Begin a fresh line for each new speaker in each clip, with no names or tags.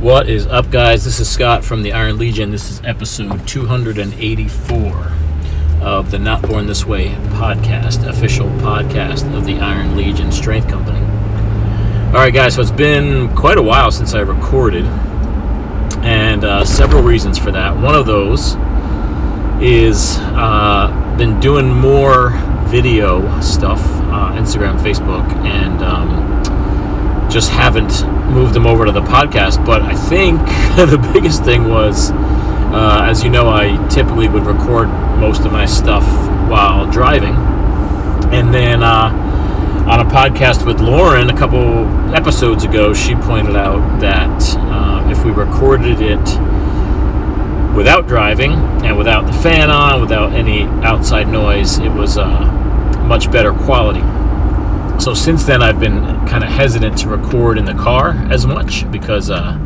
What is up, guys? This is Scott from the Iron Legion. This is episode 284 of the Not Born This Way podcast, official podcast of the Iron Legion Strength Company. All right, guys, so it's been quite a while since I recorded, and uh, several reasons for that. One of those is uh, been doing more video stuff, uh, Instagram, Facebook, and um, just haven't moved them over to the podcast. But I think the biggest thing was, uh, as you know, I typically would record most of my stuff while driving, and then uh, on a podcast with Lauren a couple episodes ago, she pointed out that uh, if we recorded it without driving and without the fan on, without any outside noise, it was uh, much better quality. So since then, I've been kind of hesitant to record in the car as much because uh,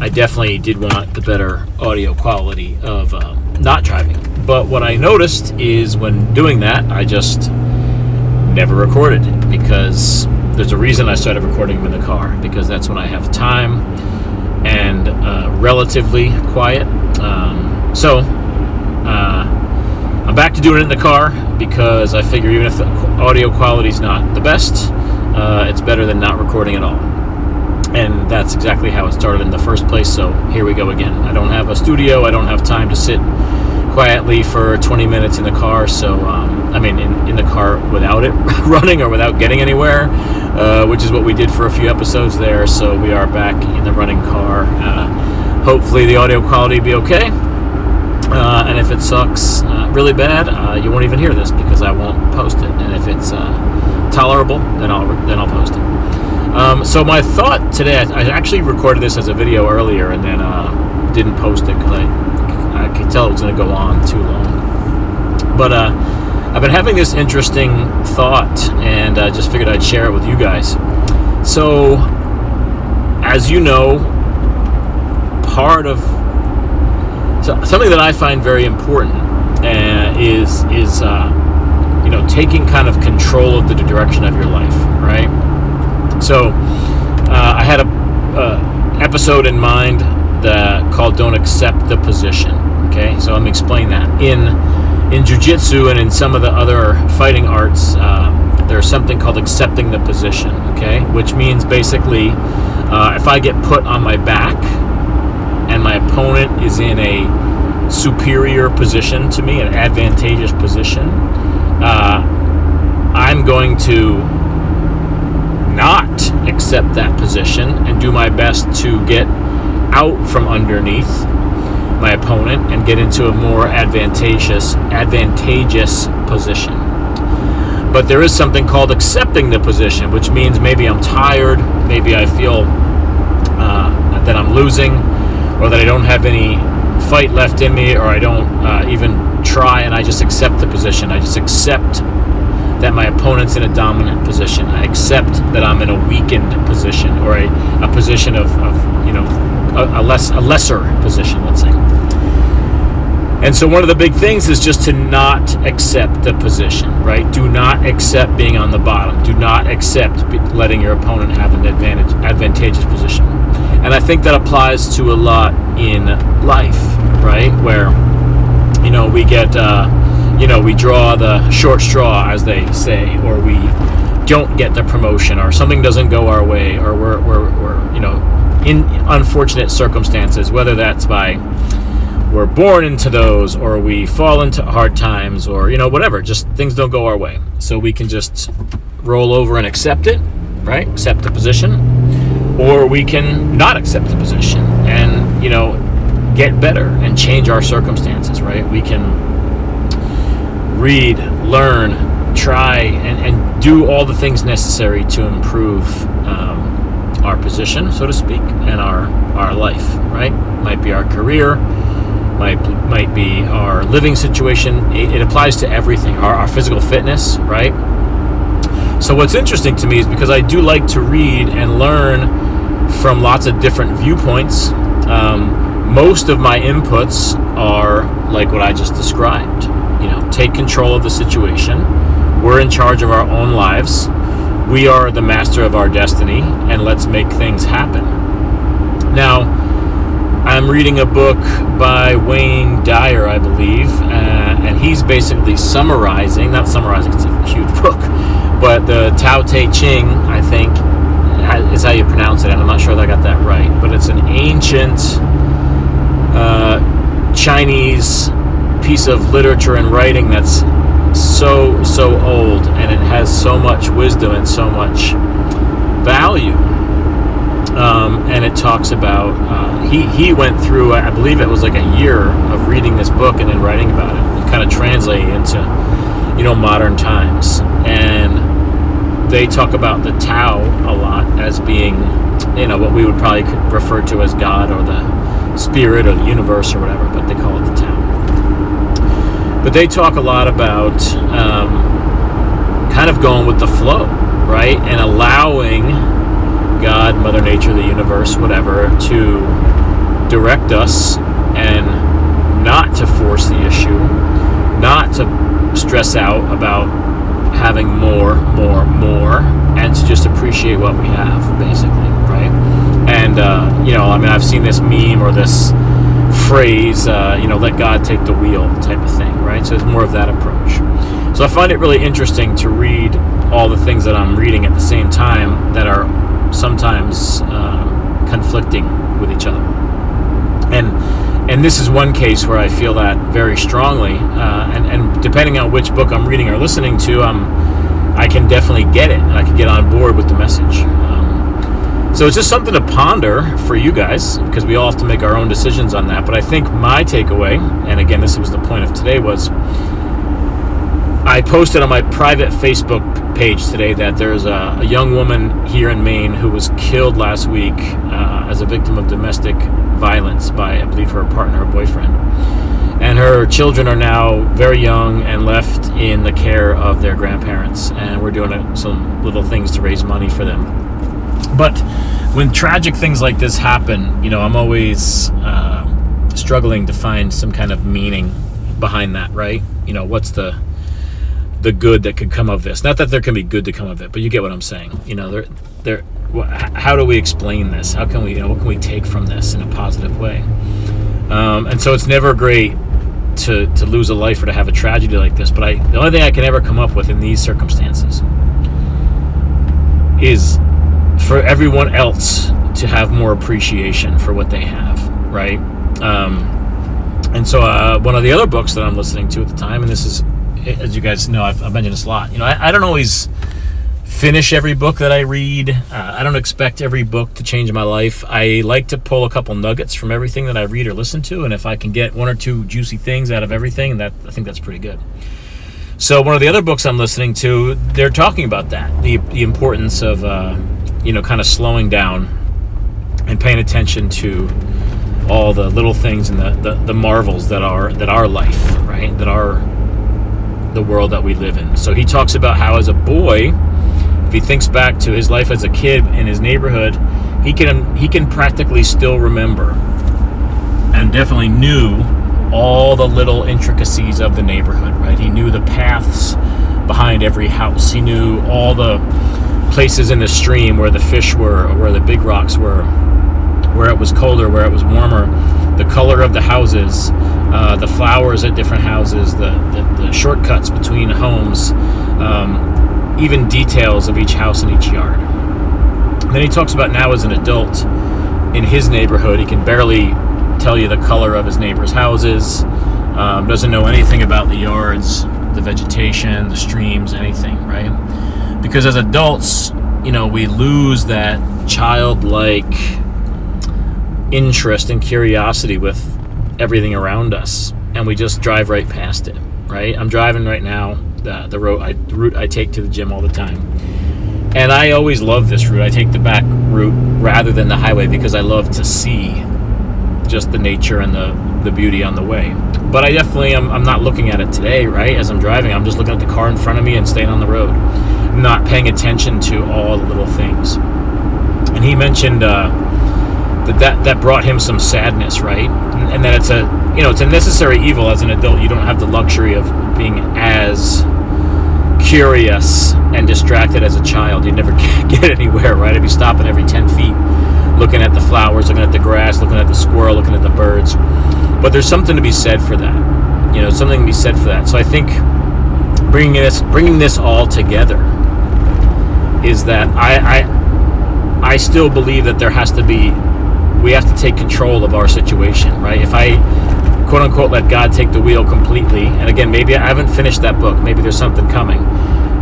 I definitely did want the better audio quality of uh, not driving. But what I noticed is when doing that, I just never recorded because there's a reason I started recording them in the car because that's when I have time and uh, relatively quiet. Um, so uh, I'm back to doing it in the car because I figure even if the audio quality is not the best, uh, it's better than not recording at all. And that's exactly how it started in the first place. So here we go again. I don't have a studio. I don't have time to sit quietly for 20 minutes in the car. So, um, I mean, in, in the car without it running or without getting anywhere, uh, which is what we did for a few episodes there. So we are back in the running car. Uh, hopefully, the audio quality be okay. Uh, and if it sucks uh, really bad, uh, you won't even hear this because I won't post it. And if it's uh, tolerable, then I'll then I'll post it. Um, so my thought today, I, actually recorded this as a video earlier and then uh, didn't post it because I I could tell it was going to go on too long. But uh, I've been having this interesting thought, and I just figured I'd share it with you guys. So, as you know, part of so, something that I find very important uh, is is uh, you know taking kind of control of the direction of your life, right? So uh, I had a, episode in mind that called "Don't Accept the Position." Okay, so let me explain that in in jujitsu and in some of the other fighting arts. there's something called accepting the position. Okay, which means basically uh, if I get put on my back and my opponent is in a superior position to me, an advantageous position, uh, I'm going to not accept that position and do my best to get out from underneath my opponent and get into a more advantageous advantageous position. But there is something called accepting the position, which means maybe I'm tired, maybe I feel uh, that I'm losing, or that I don't have any fight left in me, or I don't uh, even try and I just accept the position. I just accept that my opponent's in a dominant position. I accept that I'm in a weakened position or a, a position of, of you know, a, a, less, a lesser position, let's say. And so one of the big things is just to not accept the position, right? Do not accept being on the bottom. Do not accept letting your opponent have an advantage, advantageous position. And I think that applies to a lot in life, right? Where, you know, we get, uh, you know, we draw the short straw, as they say, or we don't get the promotion, or something doesn't go our way, or we're, we're, we're you know, in unfortunate circumstances, whether that's by we're born into those or we fall into hard times or you know whatever just things don't go our way. So we can just roll over and accept it right? Accept the position or we can not accept the position and you know get better and change our circumstances right? We can read learn try and, and do all the things necessary to improve um, our position so to speak and our our life right? Might be our career might might be our living situation. It, it applies to everything. Our, our physical fitness right so what's interesting to me is because i do like to read and learn from lots of different viewpoints. Um, most of my inputs are like what I just described. You know, take control of the situation. We're in charge of our own lives. We are the master of our destiny, and let's make things happen. Now, I'm reading a book by Wayne Dyer, I believe, uh, and he's basically summarizing, not summarizing, it's a huge book, Tao Te Ching, I think, is how you pronounce it, and I'm not sure that I got that right, but it's an ancient uh, Chinese piece of literature and writing that's so, so old, and it has so much wisdom and so much value. Um, and it talks about uh, he he went through I believe it was like a year of reading this book and then writing about it. And kind of translating into you know modern times. And they talk about the Tao a lot as being you know what we would probably refer to as God or the spirit or the universe or whatever but they call it the Tao. But they talk a lot about um, kind of going with the flow right? And allowing God, Mother Nature, the universe, whatever, to direct us and not to force the issue, not to stress out about having more, more, more, and to just appreciate what we have, basically, right? And, uh, you know, I mean, I've seen this meme or this phrase, uh, you know, let God take the wheel type of thing, right? So it's more of that approach. So I find it really interesting to read all the things that I'm reading at the same time that are sometimes uh, conflicting with each other. And and this is one case where I feel that very strongly. Uh, and and depending on which book I'm reading or listening to, um, I can definitely get it, and I can get on board with the message. Um, so it's just something to ponder for you guys because we all have to make our own decisions on that. But I think my takeaway, and again, this was the point of today, was I posted on my private Facebook page today that there's a, a young woman here in Maine who was killed last week uh, as a victim of domestic violence by, I believe, her partner or boyfriend. And her children are now very young and left in the care of their grandparents. And we're doing some little things to raise money for them. But when tragic things like this happen, you know, I'm always uh, struggling to find some kind of meaning behind that, right? You know, what's the the good that could come of this. Not that there can be good to come of it, but you get what I'm saying. You know, there, there. How do we explain this? How can we, you know, what can we take from this in a positive way? Um, and so it's never great to to lose a life or to have a tragedy like this. But I, the only thing I can ever come up with in these circumstances is for everyone else to have more appreciation for what they have, right? Um, and so uh, one of the other books that I'm listening to at the time, and this is as you guys know, I've, I've mentioned this a lot. You know, I, I, don't always finish every book that I read. Uh, I don't expect every book to change my life. I like to pull a couple nuggets from everything that I read or listen to, and if I can get one or two juicy things out of everything, that I think that's pretty good. So one of the other books I'm listening to, they're talking about that the the importance of uh, you know kind of slowing down and paying attention to all the little things and the, the, the marvels that are that are life, right? That are the world that we live in. So he talks about how, as a boy, if he thinks back to his life as a kid in his neighborhood, he can he can practically still remember and definitely knew all the little intricacies of the neighborhood. Right, he knew the paths behind every house. He knew all the places in the stream where the fish were, or where the big rocks were, where it was colder, where it was warmer, the color of the houses, uh, the flowers at different houses, the, the, the shortcuts between homes, um, even details of each house and each yard. And then he talks about now as an adult in his neighborhood, he can barely tell you the color of his neighbor's houses, um, doesn't know anything about the yards, the vegetation, the streams, anything, right? Because as adults, you know, we lose that childlike interest and curiosity with everything around us, and we just drive right past it. Right? I'm driving right now the the road I, the route I take to the gym all the time, and I always love this route. I take the back route rather than the highway because I love to see just the nature and the the beauty on the way. But I definitely am I'm not looking at it today, right? As I'm driving, I'm just looking at the car in front of me and staying on the road, not paying attention to all the little things. And he mentioned. Uh, that, that that brought him some sadness, right? And, and that it's a you know it's a necessary evil as an adult. You don't have the luxury of being as curious and distracted as a child. You never get anywhere, right? You stop stopping every ten feet looking at the flowers, looking at the grass, looking at the squirrel, looking at the birds. But there's something to be said for that. You know, something to be said for that. So I think bringing this bringing this all together is that I, I I still believe that there has to be we have to take control of our situation, right? If I quote unquote let God take the wheel completely, and again, maybe I haven't finished that book, maybe there's something coming,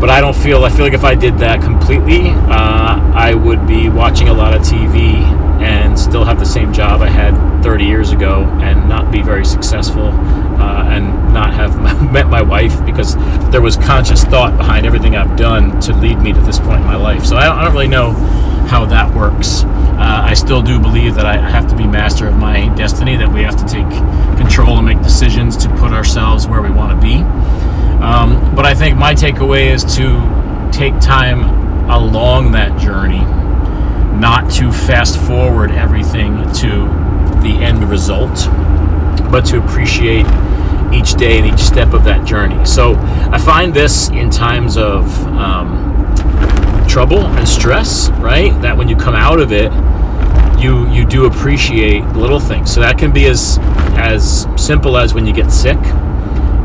but I don't feel I feel like if I did that completely, uh, I would be watching a lot of TV and still have the same job I had 30 years ago and not be very successful uh, and not have met my wife because there was conscious thought behind everything I've done to lead me to this point in my life. So I don't, I don't really know how that works. Uh, I still do believe that I have to be master of my destiny, that we have to take control and make decisions to put ourselves where we want to be. Um, but I think my takeaway is to take time along that journey, not to fast forward everything to the end result, but to appreciate each day and each step of that journey. So I find this in times of um, trouble and stress, right? That when you come out of it, you you do appreciate little things. So that can be as as simple as when you get sick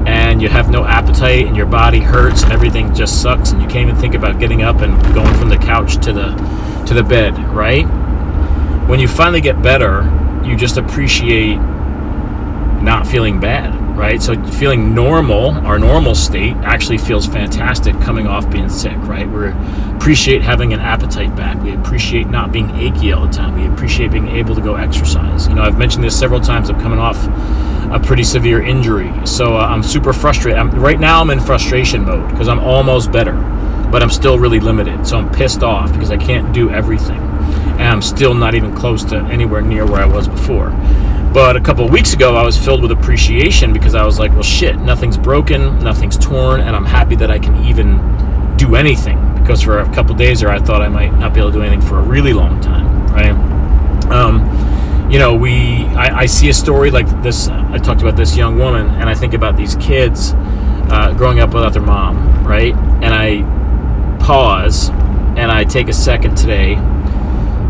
and you have no appetite and your body hurts and everything just sucks and you can't even think about getting up and going from the couch to the to the bed, right? When you finally get better, you just appreciate not feeling bad, right? So feeling normal, our normal state actually feels fantastic coming off being sick, right? We appreciate having an appetite back. We appreciate not being achy all the time. We appreciate being able to go exercise. You know, I've mentioned this several times. I'm coming off a pretty severe injury, so uh, I'm super frustrated. I'm, right now, I'm in frustration mode because I'm almost better, but I'm still really limited. So I'm pissed off because I can't do everything, and I'm still not even close to anywhere near where I was before. But a couple weeks ago, I was filled with appreciation because I was like, well, shit, nothing's broken, nothing's torn, and I'm happy that I can even do anything. Because for a couple days there, I thought I might not be able to do anything for a really long time, right? Um, you know, we, I, I, see a story like this. I talked about this young woman, and I think about these kids uh, growing up without their mom, right? And I pause and I take a second today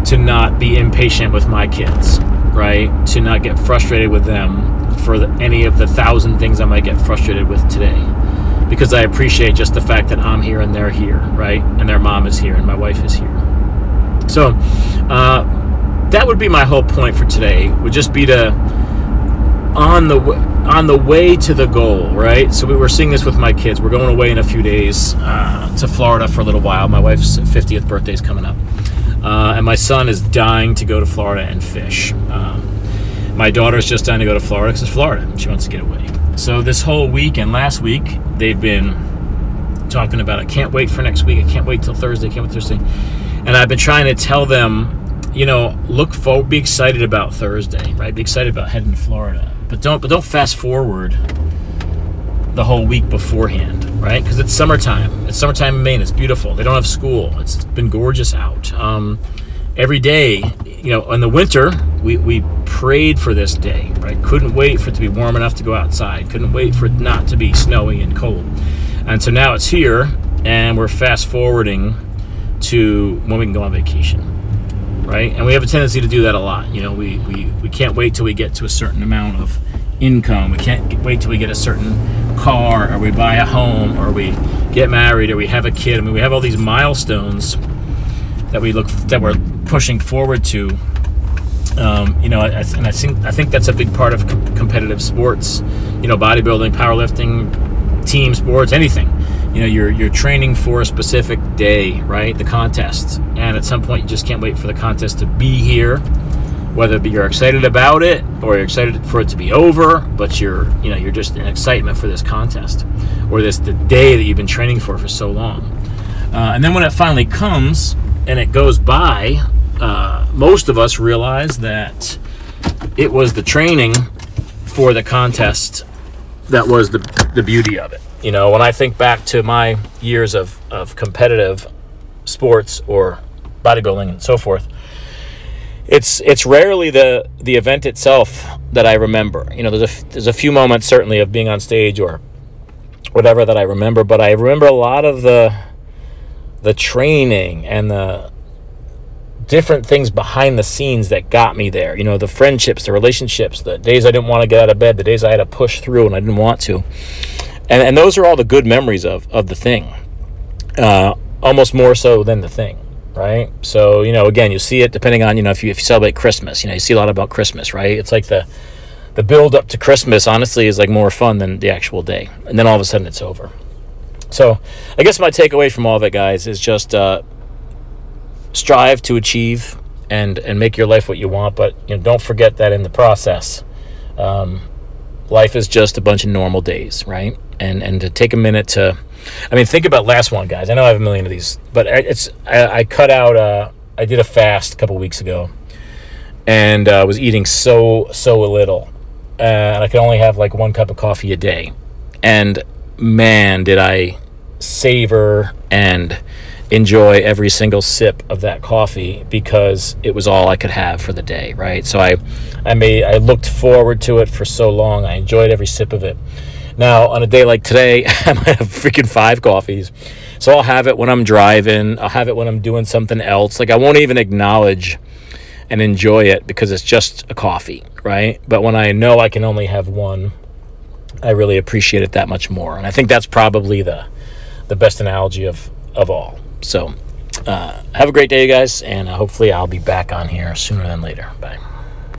to not be impatient with my kids right? To not get frustrated with them for the, any of the thousand things I might get frustrated with today. Because I appreciate just the fact that I'm here and they're here, right? And their mom is here and my wife is here. So, uh, that would be my whole point for today. Would just be to on the on the way to the goal, right? So we were seeing this with my kids. We're going away in a few days uh, to Florida for a little while. My wife's 50th birthday is coming up, uh, and my son is dying to go to Florida and fish. Um, my is just dying to go to Florida because it's Florida. She wants to get away. So this whole week and last week, they've been talking about, I can't wait for next week. I can't wait till Thursday. I can't wait Thursday. And I've been trying to tell them, you know, look forward, be excited about Thursday, right? Be excited about heading to Florida, but don't, but don't fast forward the whole week beforehand, right? Because it's summertime. It's summertime in Maine. It's beautiful. They don't have school. it's been gorgeous out. Um, every day, you know, in the winter, we, we prayed for this day, right? Couldn't wait for it to be warm enough to go outside. Couldn't wait for it not to be snowy and cold. And so now it's here, and we're fast forwarding to when we can go on vacation, right? And we have a tendency to do that a lot. You know, we, we, we can't wait till we get to a certain amount of income. We can't wait till we get a certain car, or we buy a home, or we get married, or we have a kid. I mean, we have all these milestones that we look that we're pushing forward to. Um, you know, and I think I think that's a big part of com- competitive sports. You know, bodybuilding, powerlifting, team sports, anything. You know, you're you're training for a specific day, right? The contest, and at some point, you just can't wait for the contest to be here whether you're excited about it or you're excited for it to be over, but you're you know you're just in excitement for this contest or this the day that you've been training for for so long. Uh, and then when it finally comes and it goes by, uh, most of us realize that it was the training for the contest that was the the beauty of it. You know, when I think back to my years of, of competitive sports or bodybuilding and so forth, it's it's rarely the the event itself that I remember. You know, there's a there's a few moments certainly of being on stage or whatever that I remember, but I remember a lot of the the training and the different things behind the scenes that got me there. You know, the friendships, the relationships, the days I didn't want to get out of bed, the days I had to push through and I didn't want to. And, and those are all the good memories of, of the thing, uh, almost more so than the thing, right? So, you know, again, you see it depending on, you know, if you, if you celebrate Christmas, you know, you see a lot about Christmas, right? It's like the, the build up to Christmas, honestly, is like more fun than the actual day. And then all of a sudden it's over. So, I guess my takeaway from all of it, guys, is just uh, strive to achieve and and make your life what you want. But you know, don't forget that in the process, um, life is just a bunch of normal days, right? And and to take a minute to, I mean, think about last one, guys. I know I have a million of these, but it's I, I cut out. Uh, I did a fast a couple weeks ago, and uh, was eating so so little, and I could only have like one cup of coffee a day, and man, did I savor and enjoy every single sip of that coffee because it was all I could have for the day, right? So I I made I looked forward to it for so long. I enjoyed every sip of it. Now, on a day like today, I might have freaking five coffees. So I'll have it when I'm driving, I'll have it when I'm doing something else. Like I won't even acknowledge and enjoy it because it's just a coffee, right? But when I know I can only have one, I really appreciate it that much more. And I think that's probably the the best analogy of of all. So, uh, have a great day, you guys, and uh, hopefully I'll be back on here sooner than later. Bye.